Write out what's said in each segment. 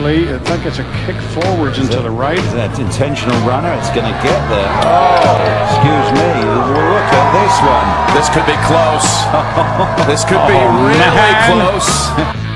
eventually. I think it's a kick forwards into the right. That intentional runner, it's going to get there. Oh, excuse me. Look at this one. This could be close. this could be Oh, really man. close.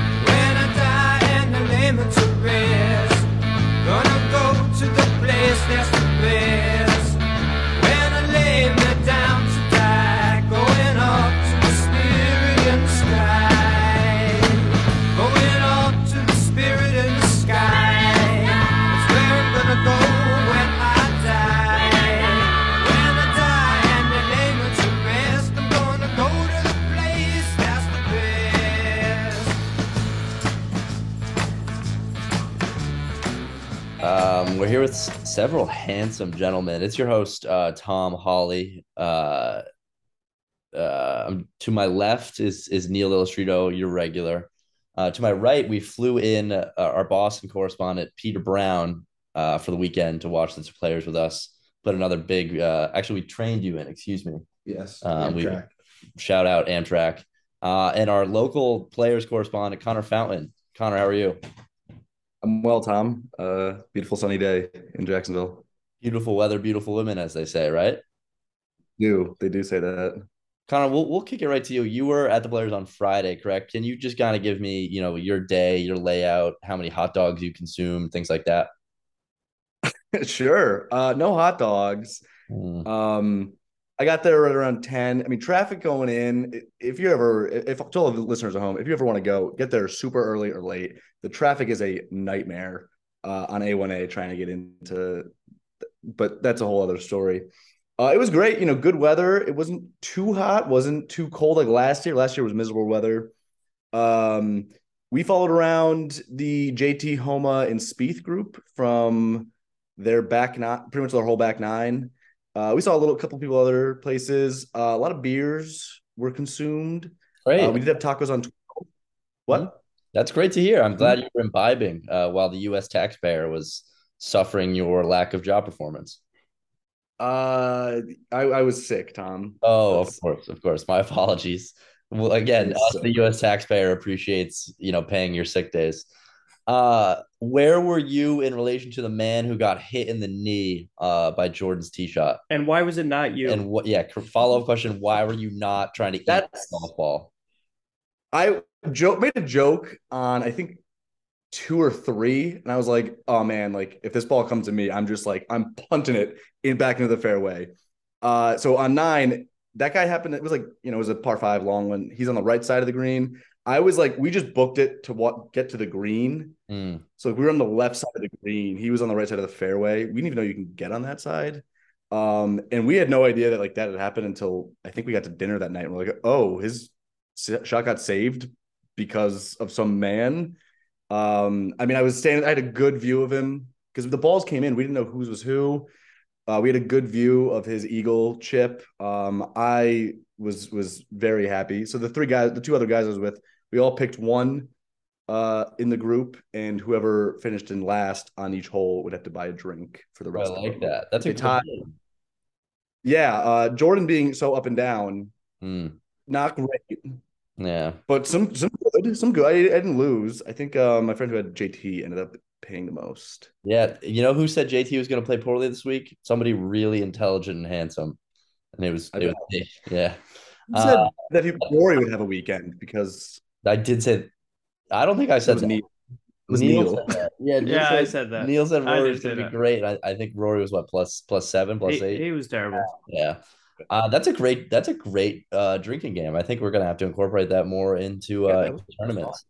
Um, we're here with several handsome gentlemen. It's your host, uh, Tom Holley. Uh, uh, um, to my left is is Neil Illustrito, your regular. Uh, to my right, we flew in uh, our Boston correspondent Peter Brown uh, for the weekend to watch the players with us. Put another big. Uh, actually, we trained you in. Excuse me. Yes. Um, we shout out Amtrak. Uh, and our local players correspondent Connor Fountain. Connor, how are you? I'm well, Tom. Uh, beautiful sunny day in Jacksonville. Beautiful weather, beautiful women, as they say, right? Do they do say that? Connor, we'll we'll kick it right to you. You were at the Players on Friday, correct? Can you just kind of give me, you know, your day, your layout, how many hot dogs you consume, things like that? sure. Uh, no hot dogs. Mm. Um, I got there right around 10. I mean, traffic going in, if you ever, if to all the listeners at home, if you ever want to go, get there super early or late. The traffic is a nightmare uh, on A1A trying to get into, but that's a whole other story. Uh, it was great, you know, good weather. It wasn't too hot, wasn't too cold like last year. Last year was miserable weather. Um, we followed around the JT Homa and Spieth group from their back nine, pretty much their whole back nine. Uh, we saw a little couple people other places. Uh, a lot of beers were consumed. Great. Uh, we did have tacos on. 12. What? That's great to hear. I'm glad you were imbibing uh, while the U.S. taxpayer was suffering your lack of job performance. Uh, I, I was sick, Tom. Oh, of course, of course. My apologies. Well, again, us, the U.S. taxpayer appreciates you know paying your sick days. Uh, where were you in relation to the man who got hit in the knee uh, by Jordan's tee shot? And why was it not you? And what? Yeah, follow up question: Why were you not trying to eat that That's- golf ball? I joke made a joke on I think two or three, and I was like, "Oh man, like if this ball comes to me, I'm just like I'm punting it in back into the fairway." Uh, so on nine, that guy happened. It was like you know it was a par five long one. He's on the right side of the green. I was like, we just booked it to what get to the green. Mm. So we were on the left side of the green. He was on the right side of the fairway. We didn't even know you can get on that side. Um, and we had no idea that like that had happened until I think we got to dinner that night. And we're like, oh, his shot got saved because of some man. Um, I mean, I was standing, I had a good view of him because the balls came in. We didn't know whose was who. Uh, we had a good view of his eagle chip. Um, I was was very happy. So the three guys, the two other guys I was with, we all picked one uh in the group and whoever finished in last on each hole would have to buy a drink for the I rest of like that. That's a good game. yeah uh jordan being so up and down Mm. not great Yeah. but some some good some good i, I didn't lose i think uh, my friend who had jt ended up paying the most Yeah. You know who said JT was going to play poorly this week? Somebody really intelligent and handsome. And it was, I it was. Yeah. Who said Uh, that he, Rory would have a weekend because I did say, I don't think I it said was that. neat. It was Neil Neil. said that. Yeah, Neil Yeah, said, I said that. Neil said I Rory was gonna be that. great. I, I think Rory was what plus plus seven, plus he, eight. he was terrible. Yeah. Uh, that's a great that's a great uh, drinking game. I think we're gonna have to incorporate that more into Yeah, uh, that was tournaments.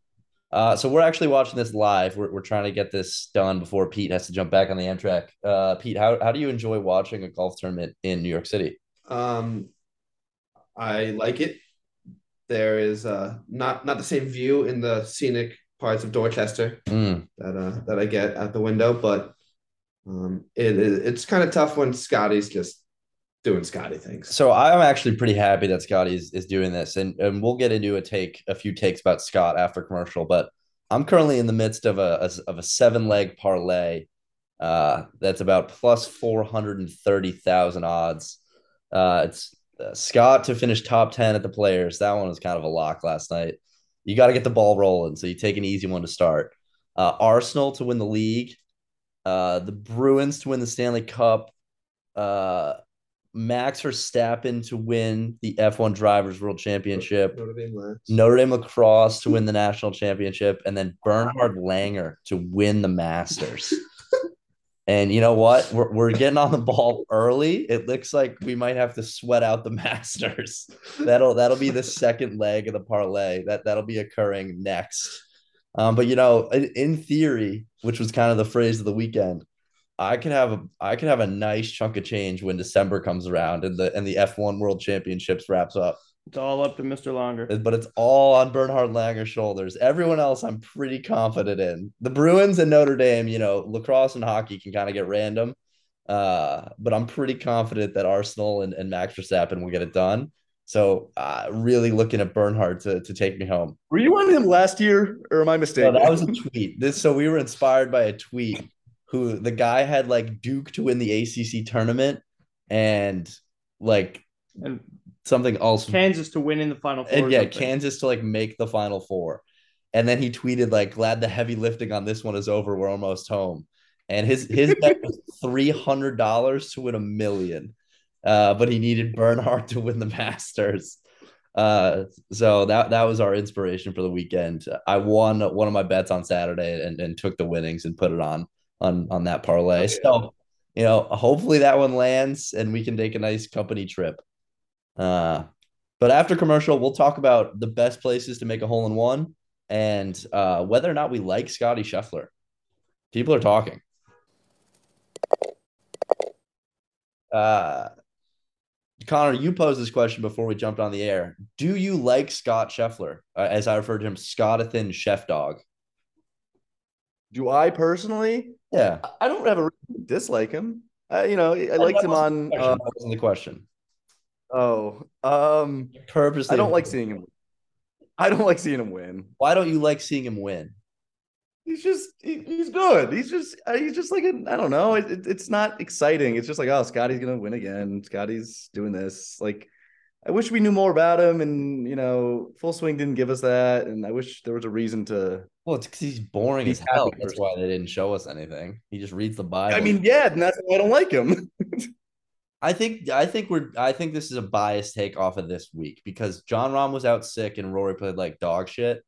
Uh, so we're actually watching this live. We're, we're trying to get this done before Pete has to jump back on the Amtrak. Uh, Pete, how, how do you enjoy watching a golf tournament in New York City? Um, I like it. There is uh not not the same view in the scenic parts of Dorchester Mm, that uh that I get at the window, but um it, it it's kind of tough when Scotty's just doing Scotty things. So I'm actually pretty happy that Scotty is, is doing this, and and we'll get into a take a few takes about Scott after commercial. But I'm currently in the midst of a, a of a seven leg parlay. Uh, that's about plus four hundred and thirty thousand odds. Uh, it's uh, Scott to finish top ten at the Players. That one was kind of a lock last night. You got to get the ball rolling, so you take an easy one to start. uh, Arsenal to win the league, uh, the Bruins to win the Stanley Cup, uh, Max Verstappen to win the F1 Drivers World Championship, Notre Dame Lance. Notre Dame Lacrosse to win the national championship, and then Bernhard Langer to win the Masters. And you know what? We're, we're getting on the ball early. It looks like we might have to sweat out the Masters. That'll that'll be the second leg of the parlay. That that'll be occurring next. Um, but you know, in, in theory, which was kind of the phrase of the weekend, I could have a I could have a nice chunk of change when December comes around and the and the F1 World Championships wraps up. It's all up to Mr. Langer. But it's all on Bernhard Langer's shoulders. Everyone else, I'm pretty confident in. The Bruins and Notre Dame, you know, lacrosse and hockey can kind of get random. Uh, but I'm pretty confident that Arsenal and, and Max Verstappen will get it done. So uh, really looking at Bernhard to, to take me home. Were you on him last year, or am I No, mistaken? that was a tweet. This so we were inspired by a tweet who the guy had like Duke to win the ACC tournament and like And something else Kansas to win in the final four. and yeah, something. Kansas to like make the final four. And then he tweeted like, "Glad the heavy lifting on this one is over. We're almost home." And his his bet was three hundred dollars to win a million, uh, but he needed Bernhard to win the Masters. Uh, so that that was our inspiration for the weekend. I won one of my bets on Saturday and, and took the winnings and put it on on on that parlay. So you know, hopefully that one lands and we can take a nice company trip. Uh, but after commercial, we'll talk about the best places to make a hole in one and uh, whether or not we like Scotty Scheffler. People are talking. Uh, Connor, you posed this question before we jumped on the air. Do you like Scott Scheffler, uh, as I referred to him, Scottathan Chef Dog? Do I personally? Yeah, I don't have a dislike him. I, you know, I liked him on. Uh, that wasn't the question. Oh, um, Purposely, I don't like seeing him. I don't like seeing him win. Why don't you like seeing him win? He's just he, he's good. He's just uh, he's just like a, I don't know. It, it- it's not exciting. It's just like oh, Scotty's gonna win again. Scotty's doing this. Like I wish we knew more about him. And you know, Full Swing didn't give us that. And I wish there was a reason to. Well, it's because he's boring He's as hell. happy That's why they didn't show us anything. He just reads the Bible. I mean, yeah, and that's why I don't like him. I think I think we're I think this is a biased take off of this week because Jon Rahm was out sick and Rory played like dog shit.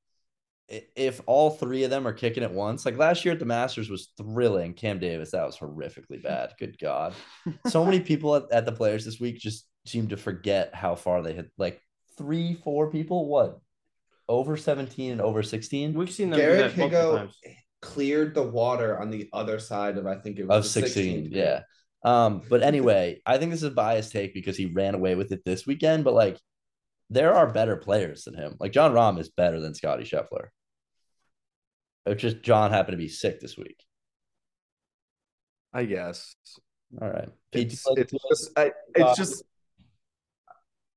If all three of them are kicking at once, like last year at the Masters was thrilling. Cam Davis, that was horrifically bad. Good God. So many people at, at the players this week just seem to forget how far they had like three, four people, what? Over 17 and over 16 We've seen them do Garrick that Higo cleared the water on the other side of I think it was of the 16. Yeah. Um, but anyway, I think this is a biased take because he ran away with it this weekend, but like there are better players than him. Like Jon Rahm is better than Scotty Scheffler. It's just Jon happened to be sick this week. I guess All right. It's, like- it's just I, it's just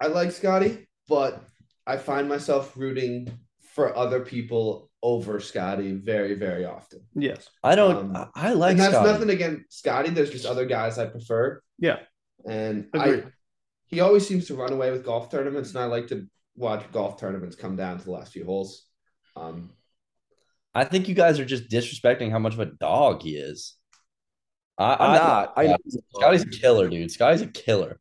I like Scotty, but I find myself rooting for other people over Scotty very, very often. Yes. I don't um, I, I like and that's Scotty. nothing against Scotty. There's just other guys I prefer. Yeah. And Agreed. I he always seems to run away with golf tournaments, and I like to watch golf tournaments come down to the last few holes. Um, I think you guys are just disrespecting how much of a dog he is. I, I'm I- not. I. Scotty's a killer, dude. Scotty's a killer.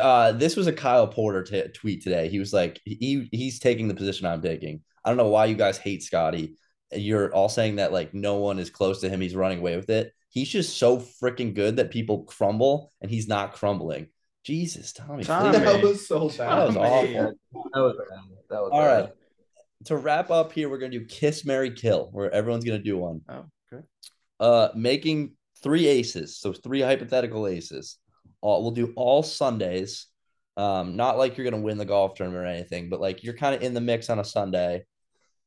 Uh, this was a Kyle Porter t- tweet today. He was like, he he's taking the position I'm taking. I don't know why you guys hate Scotty. You're all saying that like no one is close to him. He's running away with it. He's just so freaking good that people crumble, and he's not crumbling. Jesus, Tommy. Tommy. that was so That bad. was awful. That was bad. That was All bad. right. To wrap up here, we're gonna do kiss, Mary, kill, where everyone's gonna do one. Oh, okay. Uh, making three aces, so three hypothetical aces. All we'll do all Sundays. Um, not like you're gonna win the golf tournament or anything, but like you're kind of in the mix on a Sunday.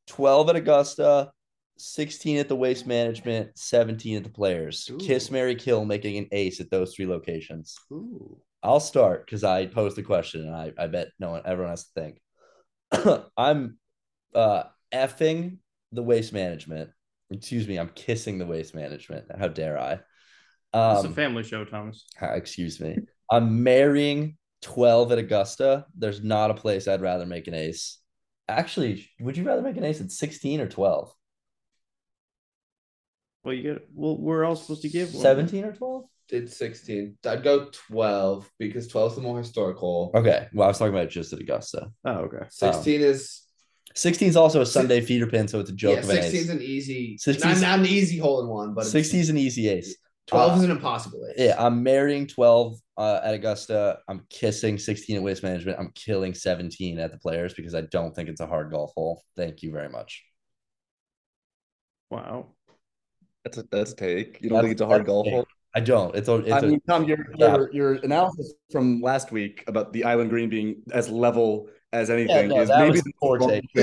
Twelve at Augusta, sixteen at the Waste Management, seventeen at the Players. Kiss, Ooh. Mary, kill, making an ace at those three locations. Ooh. I'll start because I posed the question and I, I bet no one everyone has to think. I'm uh effing the waste management. Excuse me, I'm kissing the waste management. How dare I? It's a Um family show, Thomas. excuse me. I'm marrying 12 at Augusta. There's not a place I'd rather make an ace. Actually, would you rather make an ace at 16 or 12? Well, you get. Well, we're all supposed to give one. 17 or 12? Did 16. I'd go 12 because 12 is the more historical. Okay. Well, I was talking about just at Augusta. Oh, okay. Um, 16 is 16 is also a Sunday feeder pin, so it's a joke yeah, an 16 is an easy 16 not, not an easy hole in one, but 16 is an easy ace. 12 Uh, is an impossible ace. Yeah, I'm marrying 12 uh, at Augusta. I'm kissing 16 at Waste Management. I'm killing 17 at the Players because I don't think it's a hard golf hole. Thank you very much. Wow. That's a that's a take. You don't That's- think it's a hard golf hole? I don't. It's a. It's I a mean, Tom, your, your your analysis from last week about the island green being as level as yeah, anything no, is that maybe was the poor take.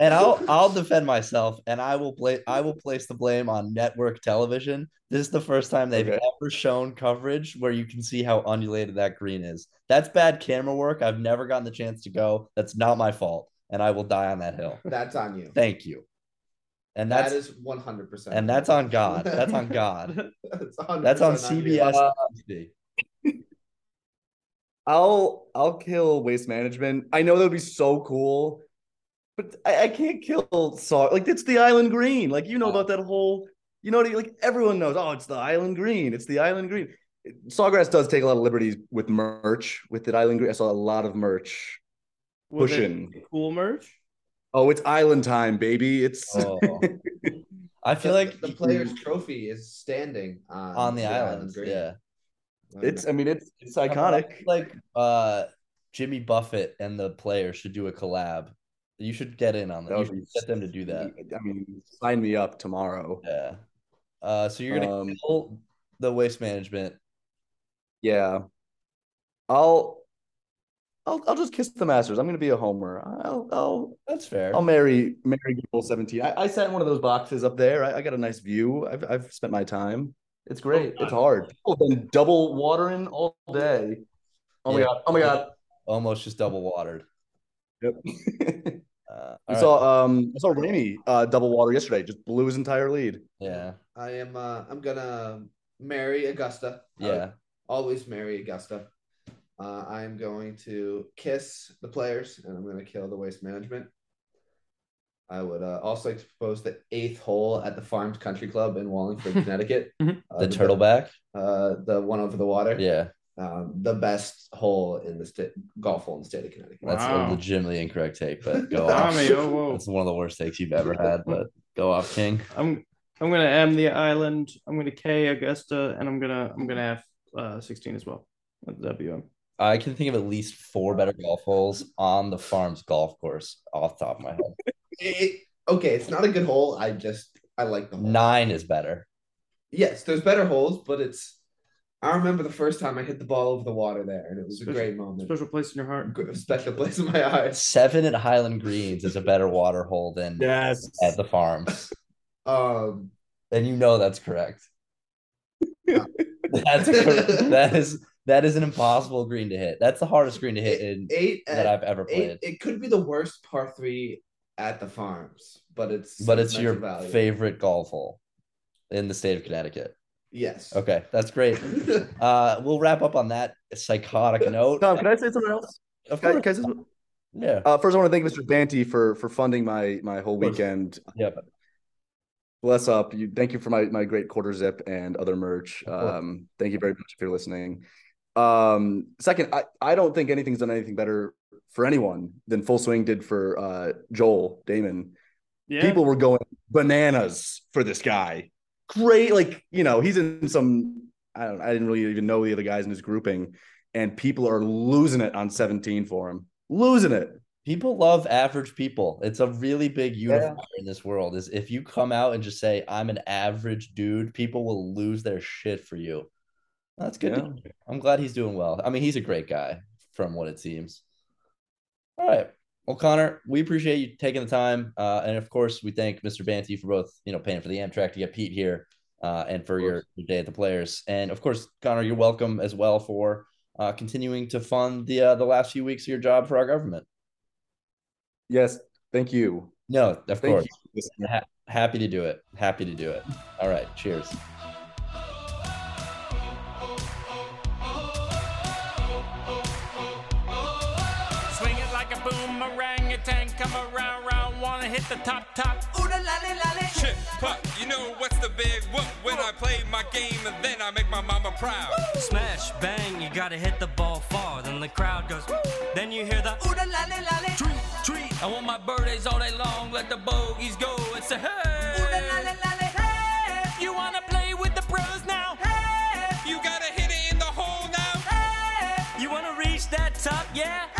and I'll I'll defend myself, and I will play. I will place the blame on network television. This is the first time they've Okay. ever shown coverage where you can see how undulated that green is. That's bad camera work. I've never gotten the chance to go. That's not my fault, and I will die on that hill. That's on you. Thank you. And that's that is 100%. and that's on God. That's on God. that's, 100% That's on you. CBS. TV. I'll I'll kill waste management. I know that would be so cool, but I, I can't kill saw like it's the island green. Like you know Uh, about that whole, you know, what I- mean? like everyone knows. Oh, it's the island green. It's the island green. Sawgrass does take a lot of liberties with merch with the island green. I saw a lot of merch Was pushing. cool merch. Oh, it's island time, baby. It's Oh. I feel The- like the player's trophy is standing on, on the island. green. Yeah. It's. I mean, it's it's iconic. Like uh Jimmy Buffett and the players should do a collab. You should get in on that. That You should get them to do that. I mean, sign me up tomorrow. Yeah. Uh so you're gonna Um, kill the waste management. Yeah. I'll I'll I'll just kiss the Masters. I'm gonna be a homer. I'll I'll That's fair. I'll marry marry Google 17. I, I sat in one of those boxes up there. I, I got a nice view. I've I've spent my time. It's great. It's hard. People have been double watering all day. Oh my god. Oh my god. Almost just double watered. Yep. Uh, I all right. saw um I saw Rainey uh double water yesterday. Just blew his entire lead. yeah. I am. Uh, I'm gonna marry Augusta. Yeah. always marry Augusta. Uh, I am going to kiss the players, and I'm going to kill the waste management. I would uh, also like to propose the eighth hole at the Farms Country Club in Wallingford, Connecticut. Mhm. Uh, The turtleback. uh, the one over the water. Yeah. um, the best hole in the state golf hole in the state of Connecticut. That's Wow. a legitimately incorrect take, but go off. Tommy, oh, whoa. That's one of the worst takes you've ever had, but go off, King. I'm I'm gonna M the island. I'm gonna K Augusta, and I'm gonna I'm gonna have uh 16 as well. at the WM. I can think of at least four better golf holes on the farm's golf course off the top of my head. It- okay, it's not a good hole. I just I like the hole. Nine is better. Yes, there's better holes, but it's. I remember the first time I hit the ball over the water there, and it was a Special- great moment. Special place in your heart. Good- Special place in my eyes. Seven at Highland Greens is a better water hole than Yes. at the farms. Um, And you know that's correct. That's a, that is that is an impossible green to hit. That's the hardest green to hit in, eight that I've ever eight. played. It could be the worst par three at the farms, but it's But it's your value. favorite golf hole in the state of Connecticut. Yes. Okay, that's great. Uh, we'll wrap up on that psychotic note. Tom, can I say something else? Of Can course. can I say something? Yeah. Uh, first, I want to thank Mr. Bantee for for funding my my whole course. weekend. Yep. Bless up. You thank you for my my great quarter zip and other merch. Um, thank you very much if you're listening. Um, second, I, I don't think anything's done anything better for anyone than Full Swing did for uh Joel Dahmen. Yeah. People were going bananas for this guy. Great, like you know, he's in some. I don't. I didn't really even know the other guys in his grouping, and people are losing it on 17 for him. Losing it. People love average people. It's a really big Yeah. unifier in this world. Is if you come out and just say I'm an average dude, people will lose their shit for you. That's good. Yeah. I'm glad he's doing well. I mean, he's a great guy from what it seems. All right. Well, Connor, we appreciate you taking the time, uh, and of course, we thank Mr. Bantee for both, you know, paying for the Amtrak to get Pete here, uh, and for your, your day at the Players. And of course, Connor, you're welcome as well for uh, continuing to fund the uh, the last few weeks of your job for our government. Yes, thank you. No, of Thank course. Ha- happy to do it. Happy to do it. All right. Cheers. Hit the top, top. Ooh la la la la. Chip, pop, you know what's the big whoop when I play my game and then I make my mama proud. Smash, bang, you gotta hit the ball far. Then the crowd goes, then you hear the ooh la la la la. Treat, treat. I want my birthdays all day long, let the bogeys go and say, hey. Ooh la la la la. Hey. You wanna play with the pros now? Hey. You gotta hit it in the hole now. Hey. You wanna reach that top, yeah?